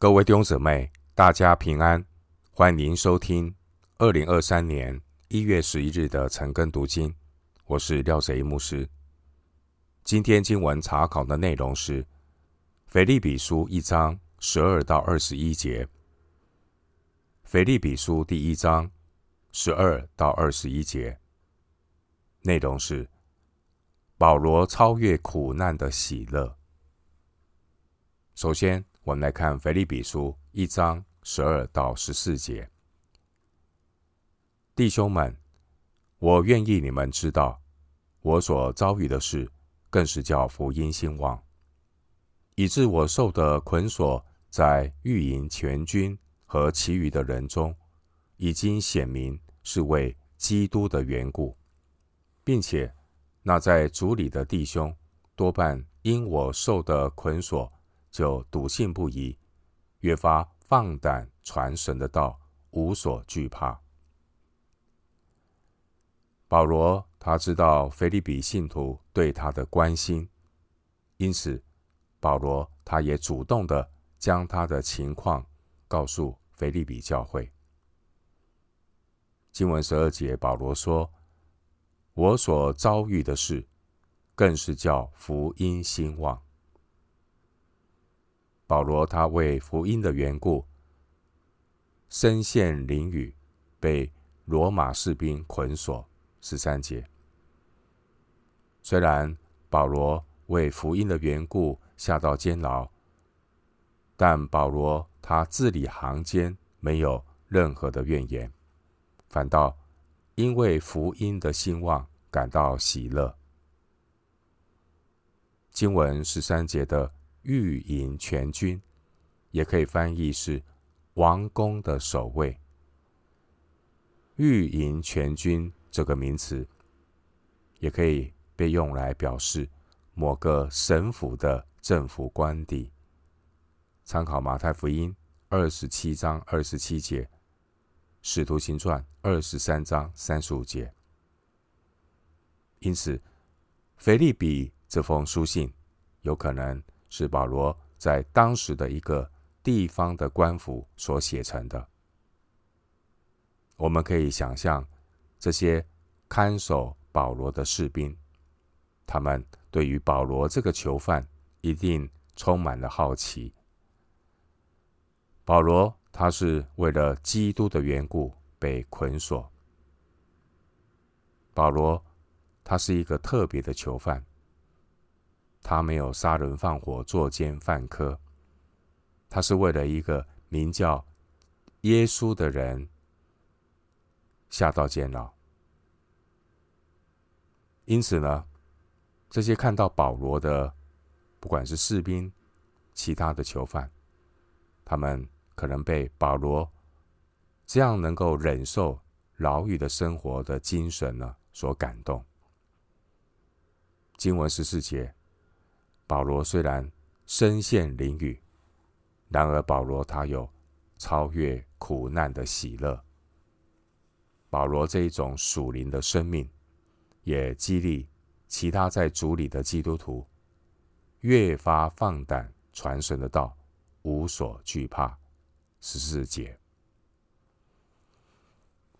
各位弟兄姊妹，大家平安，欢迎收听二零二三年一月十一日的晨更读经。我是廖贼牧师。今天经文查考的内容是《腓立比书》一章十二到二十一节，《腓立比书》第一章十二到二十一节内容是保罗超越苦难的喜乐。首先，我们来看腓立比书一章十二到十四节，弟兄们，我愿意你们知道，我所遭遇的事，更是叫福音兴旺，以致我受的捆锁，在御营全军和其余的人中，已经显明是为基督的缘故，并且那在主里的弟兄，多半因我受的捆锁。就笃信不疑，越发放胆传神的道，无所惧怕。保罗他知道腓利比信徒对他的关心，因此保罗他也主动的将他的情况告诉腓利比教会。经文十二节，保罗说：“我所遭遇的事，更是叫福音兴旺。”保罗他为福音的缘故，身陷囹圄，被罗马士兵捆锁。十三节。虽然保罗为福音的缘故下到监牢，但保罗他字里行间没有任何的怨言，反倒因为福音的兴旺感到喜乐。经文十三节的。御营全军，也可以翻译是王宫的守卫。御营全军这个名词，也可以被用来表示某个省府的政府官邸。参考马太福音二十七章二十七节，使徒行传二十三章三十五节。因此，腓立比这封书信有可能。是保罗在当时的一个地方的官府所写成的。我们可以想象，这些看守保罗的士兵，他们对于保罗这个囚犯一定充满了好奇。保罗他是为了基督的缘故被捆锁。保罗他是一个特别的囚犯。他没有杀人放火、作奸犯科，他是为了一个名叫耶稣的人下到监牢。因此呢，这些看到保罗的，不管是士兵、其他的囚犯，他们可能被保罗这样能够忍受牢狱的生活的精神呢所感动。经文十四节。保罗虽然身陷囹圄，然而保罗他有超越苦难的喜乐。保罗这一种属灵的生命，也激励其他在主里的基督徒，越发放胆传神的道，无所惧怕。十四节，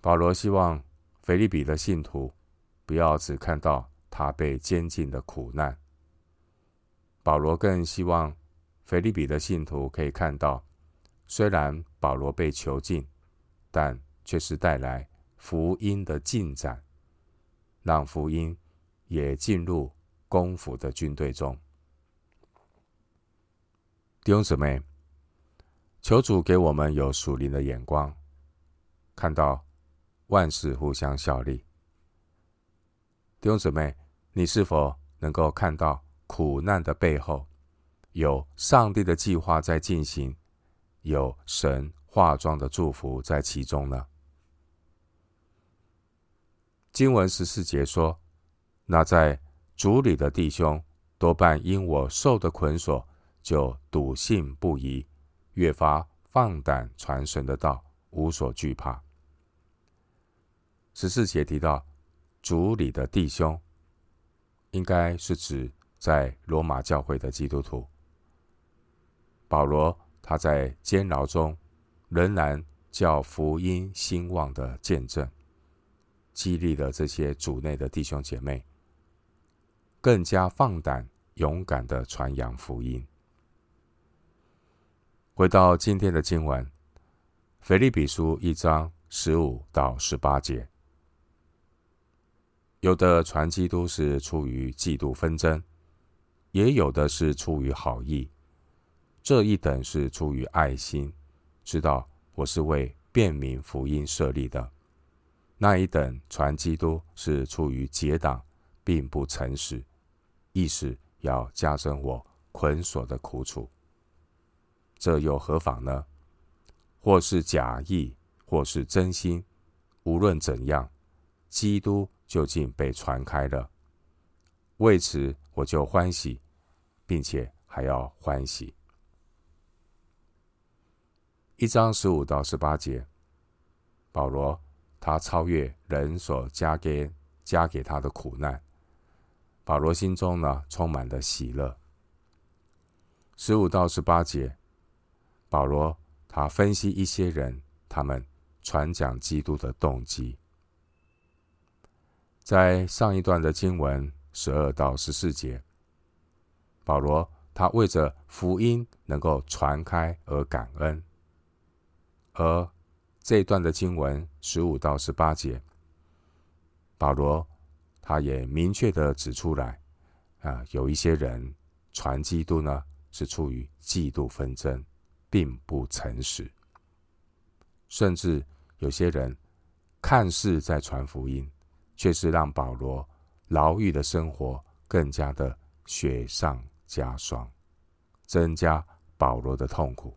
保罗希望腓立比的信徒不要只看到他被监禁的苦难。保罗更希望腓利比的信徒可以看到，虽然保罗被囚禁，但却是带来福音的进展，让福音也进入公府的军队中。弟兄姊妹，求主给我们有属灵的眼光，看到万事互相效力。弟兄姊妹，你是否能够看到？苦难的背后，有上帝的计划在进行，有神化妆的祝福在其中呢。经文十四节说：“那在主里的弟兄，多半因我受的捆锁，就笃信不疑，越发放胆传神的道，无所惧怕。”十四节提到主里的弟兄，应该是指。在罗马教会的基督徒，保罗他在监牢中仍然叫福音兴旺的见证，激励了这些主内的弟兄姐妹，更加放胆勇敢的传扬福音。回到今天的经文，腓立比书一章十五到十八节，有的传基督是出于嫉妒纷争，也有的是出于好意。这一等是出于爱心，知道我是为便民福音设立的；那一等传基督是出于结党，并不诚实，意思要加深我捆锁的苦楚。这又何妨呢？或是假意，或是真心，无论怎样，基督究竟被传开了。为此，我就欢喜，并且还要欢喜。一章十五到十八节，保罗他超越人所加给加给他的苦难，保罗心中呢充满了喜乐。十五到十八节，保罗他分析一些人他们传讲基督的动机，在上一段的经文十二到十四节，保罗他为着福音能够传开而感恩。而这一段的经文十五到十八节，保罗他也明确的指出来，啊，有一些人传基督呢是出于嫉妒纷争，并不诚实，甚至有些人看似在传福音，却是让保罗牢狱的生活更加的雪上加霜，增加保罗的痛苦。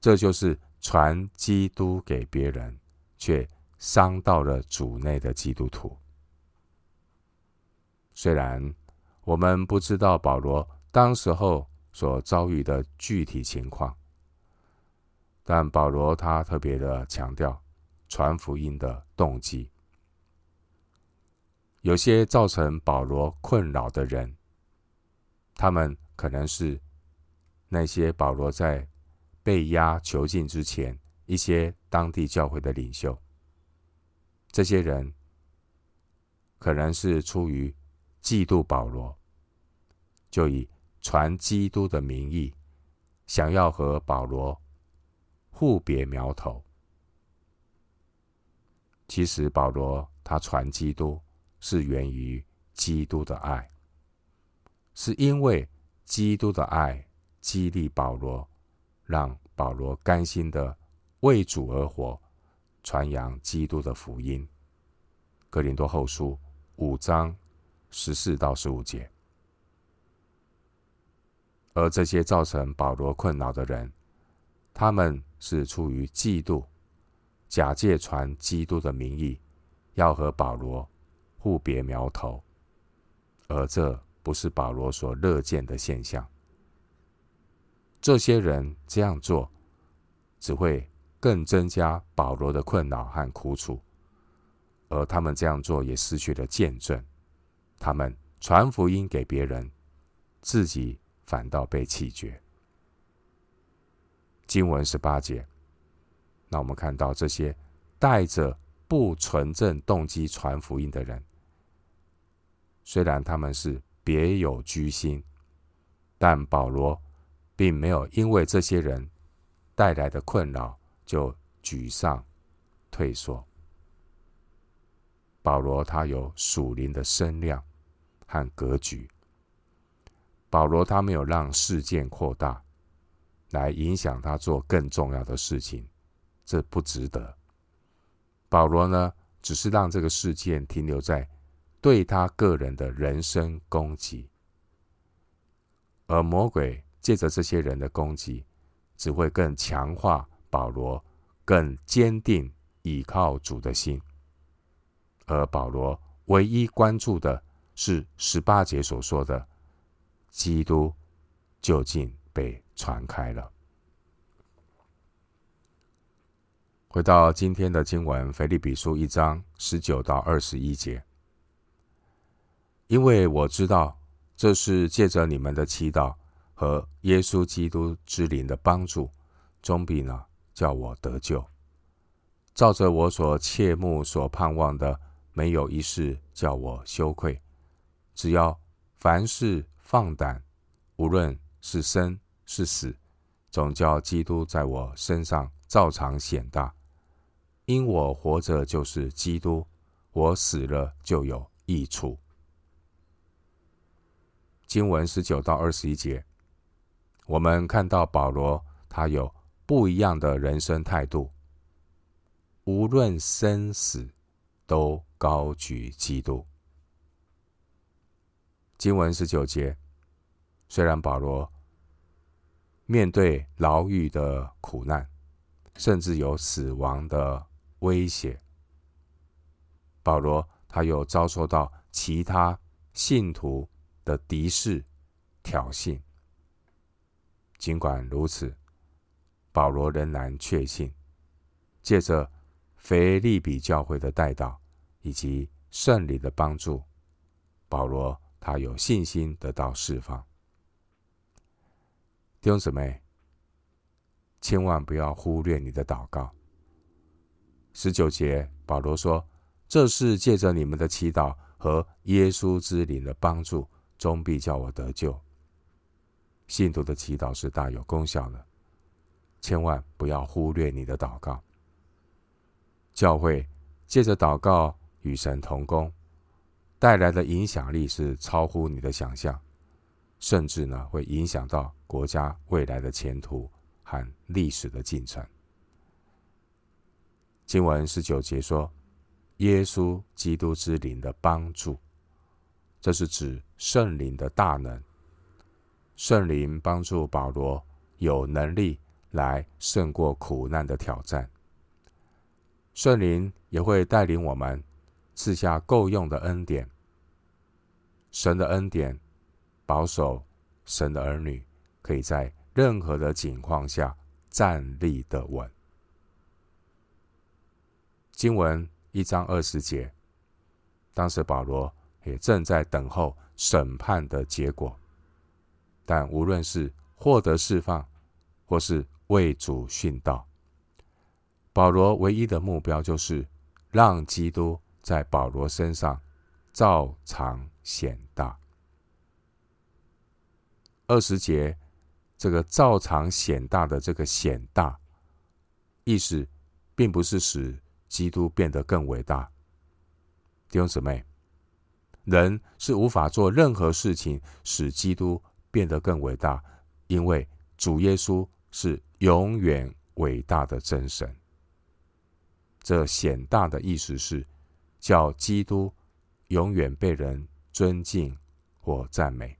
这就是传基督给别人，却伤到了主内的基督徒。虽然我们不知道保罗当时候所遭遇的具体情况，但保罗他特别的强调传福音的动机。有些造成保罗困扰的人，他们可能是那些保罗在。被押囚禁之前，一些当地教会的领袖，这些人可能是出于嫉妒保罗，就以传基督的名义，想要和保罗互别苗头。其实保罗他传基督是源于基督的爱，是因为基督的爱激励保罗。让保罗甘心的为主而活，传扬基督的福音。哥林多后书五章十四到十五节。而这些造成保罗困扰的人，他们是出于嫉妒，假借传基督的名义，要和保罗互别苗头，而这不是保罗所乐见的现象。这些人这样做，只会更增加保罗的困扰和苦楚，而他们这样做也失去了见证。他们传福音给别人，自己反倒被弃绝。经文十八节，那我们看到这些带着不纯正动机传福音的人，虽然他们是别有居心，但保罗。并没有因为这些人带来的困扰就沮丧退缩。保罗他有属灵的身量和格局。保罗他没有让事件扩大，来影响他做更重要的事情，这不值得。保罗呢，只是让这个事件停留在对他个人的人身攻击，而魔鬼。借着这些人的攻击，只会更强化保罗更坚定倚靠主的心。而保罗唯一关注的是十八节所说的：基督究竟被传开了。回到今天的经文，腓立比书一章十九到二十一节，因为我知道这是借着你们的祈祷。和耶稣基督之灵的帮助，终必呢叫我得救。照着我所切慕所盼望的，没有一事叫我羞愧。只要凡事放胆，无论是生是死，总叫基督在我身上照常显大。因我活着就是基督，我死了就有益处。经文十九到二十一节，我们看到保罗他有不一样的人生态度，无论生死，都高举基督。经文十九节，虽然保罗面对牢狱的苦难，甚至有死亡的威胁，保罗他又遭受到其他信徒的敌视、挑衅。尽管如此，保罗仍然确信，借着腓利比教会的代祷以及圣灵的帮助，保罗他有信心得到释放。弟兄姊妹，千万不要忽略你的祷告。十九节，保罗说：“这是借着你们的祈祷和耶稣之灵的帮助。”终必叫我得救。信徒的祈祷是大有功效的，千万不要忽略你的祷告。教会借着祷告与神同工，带来的影响力是超乎你的想象，甚至呢会影响到国家未来的前途和历史的进程。经文十九节说：“耶稣基督之灵的帮助。”这是指圣灵的大能，圣灵帮助保罗有能力来胜过苦难的挑战。圣灵也会带领我们赐下够用的恩典。神的恩典保守神的儿女可以在任何的情况下站立的稳。经文一章二十节，当时保罗。也正在等候审判的结果，但无论是获得释放，或是为主殉道，保罗唯一的目标就是让基督在保罗身上照常显大。二十节，这个照常显大的这个显大，意思并不是使基督变得更伟大，弟兄姊妹。人是无法做任何事情使基督变得更伟大，因为主耶稣是永远伟大的真神。这显大的意思是叫基督永远被人尊敬或赞美。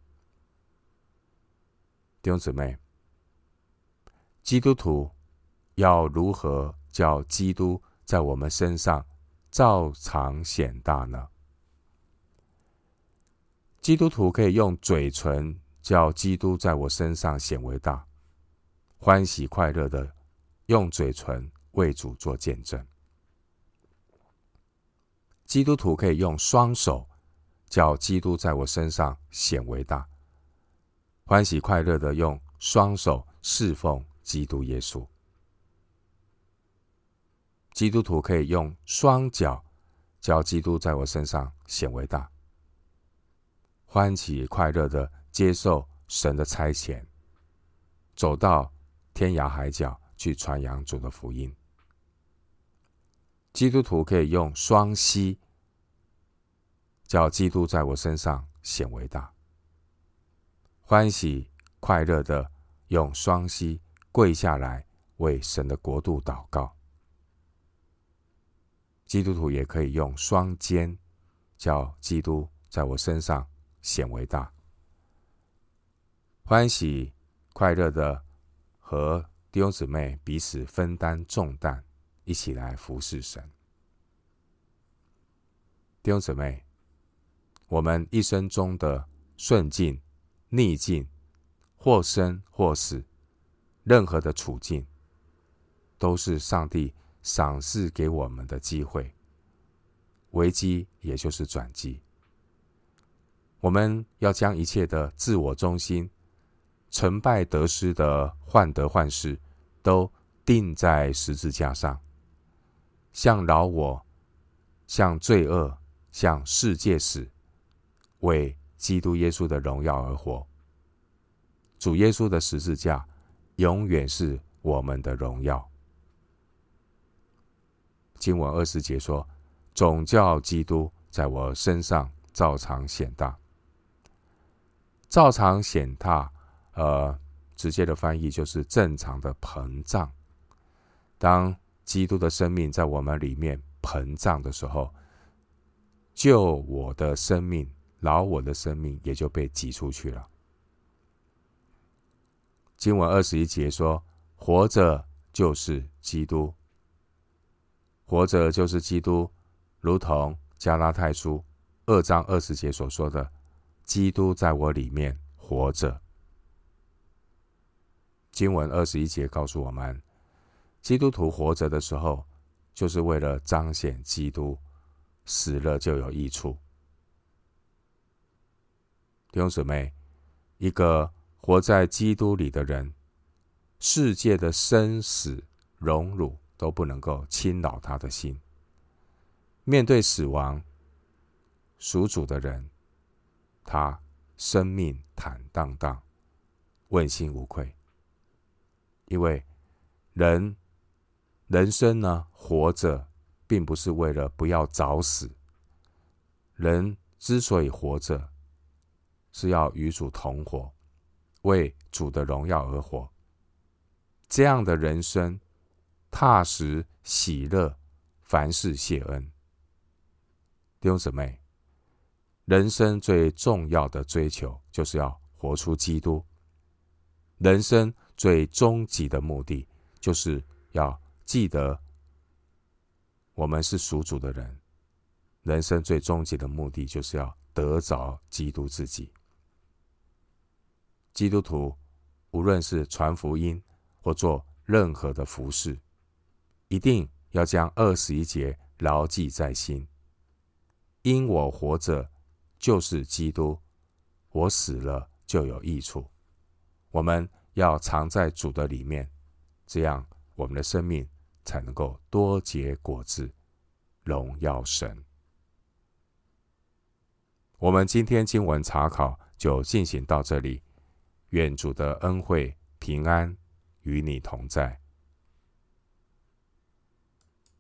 弟兄姊妹，基督徒要如何叫基督在我们身上照常显大呢？基督徒可以用嘴唇叫基督在我身上显为大，欢喜快乐的用嘴唇为主做见证。基督徒可以用双手叫基督在我身上显为大，欢喜快乐的用双手侍奉基督耶稣。基督徒可以用双脚叫基督在我身上显为大。欢喜快乐的接受神的差遣，走到天涯海角去传扬主的福音。基督徒可以用双膝，叫基督在我身上显伟大。欢喜快乐的用双膝跪下来为神的国度祷告。基督徒也可以用双肩，叫基督在我身上。显为大，欢喜快乐的和弟兄姊妹彼此分担重担，一起来服侍神。弟兄姊妹，我们一生中的顺境、逆境，或生或死，任何的处境，都是上帝赏赐给我们的机会。危机也就是转机。我们要将一切的自我中心成败得失的患得患失，都钉在十字架上，向老我，向罪恶，向世界死，为基督耶稣的荣耀而活。主耶稣的十字架永远是我们的荣耀。经文二十节说：“总叫基督在我身上照常显大。”照常显大，呃，直接的翻译就是正常的膨胀。当基督的生命在我们里面膨胀的时候，旧我的生命、老我的生命也就被挤出去了。经文二十一节说：“活着就是基督。”活着就是基督，如同加拉太书二章二十节所说的：“基督在我里面活着。”经文二十一节告诉我们，基督徒活着的时候，就是为了彰显基督，死了就有益处。弟兄姊妹，一个活在基督里的人，世界的生死荣辱。都不能够侵扰他的心。面对死亡，属主的人，他生命坦荡荡，问心无愧。因为人人生呢，活着并不是为了不要早死。人之所以活着，是要与主同活，为主的荣耀而活。这样的人生。踏实喜乐，凡事谢恩。弟兄姊妹，人生最重要的追求就是要活出基督。人生最终极的目的，就是要记得我们是属主的人。人生最终极的目的，就是要得着基督自己。基督徒无论是传福音或做任何的服事，一定要将二十一节牢记在心。因我活着，就是基督；我死了，就有益处。我们要藏在主的里面，这样我们的生命才能够多结果子，荣耀神。我们今天经文查考就进行到这里。愿主的恩惠平安与你同在。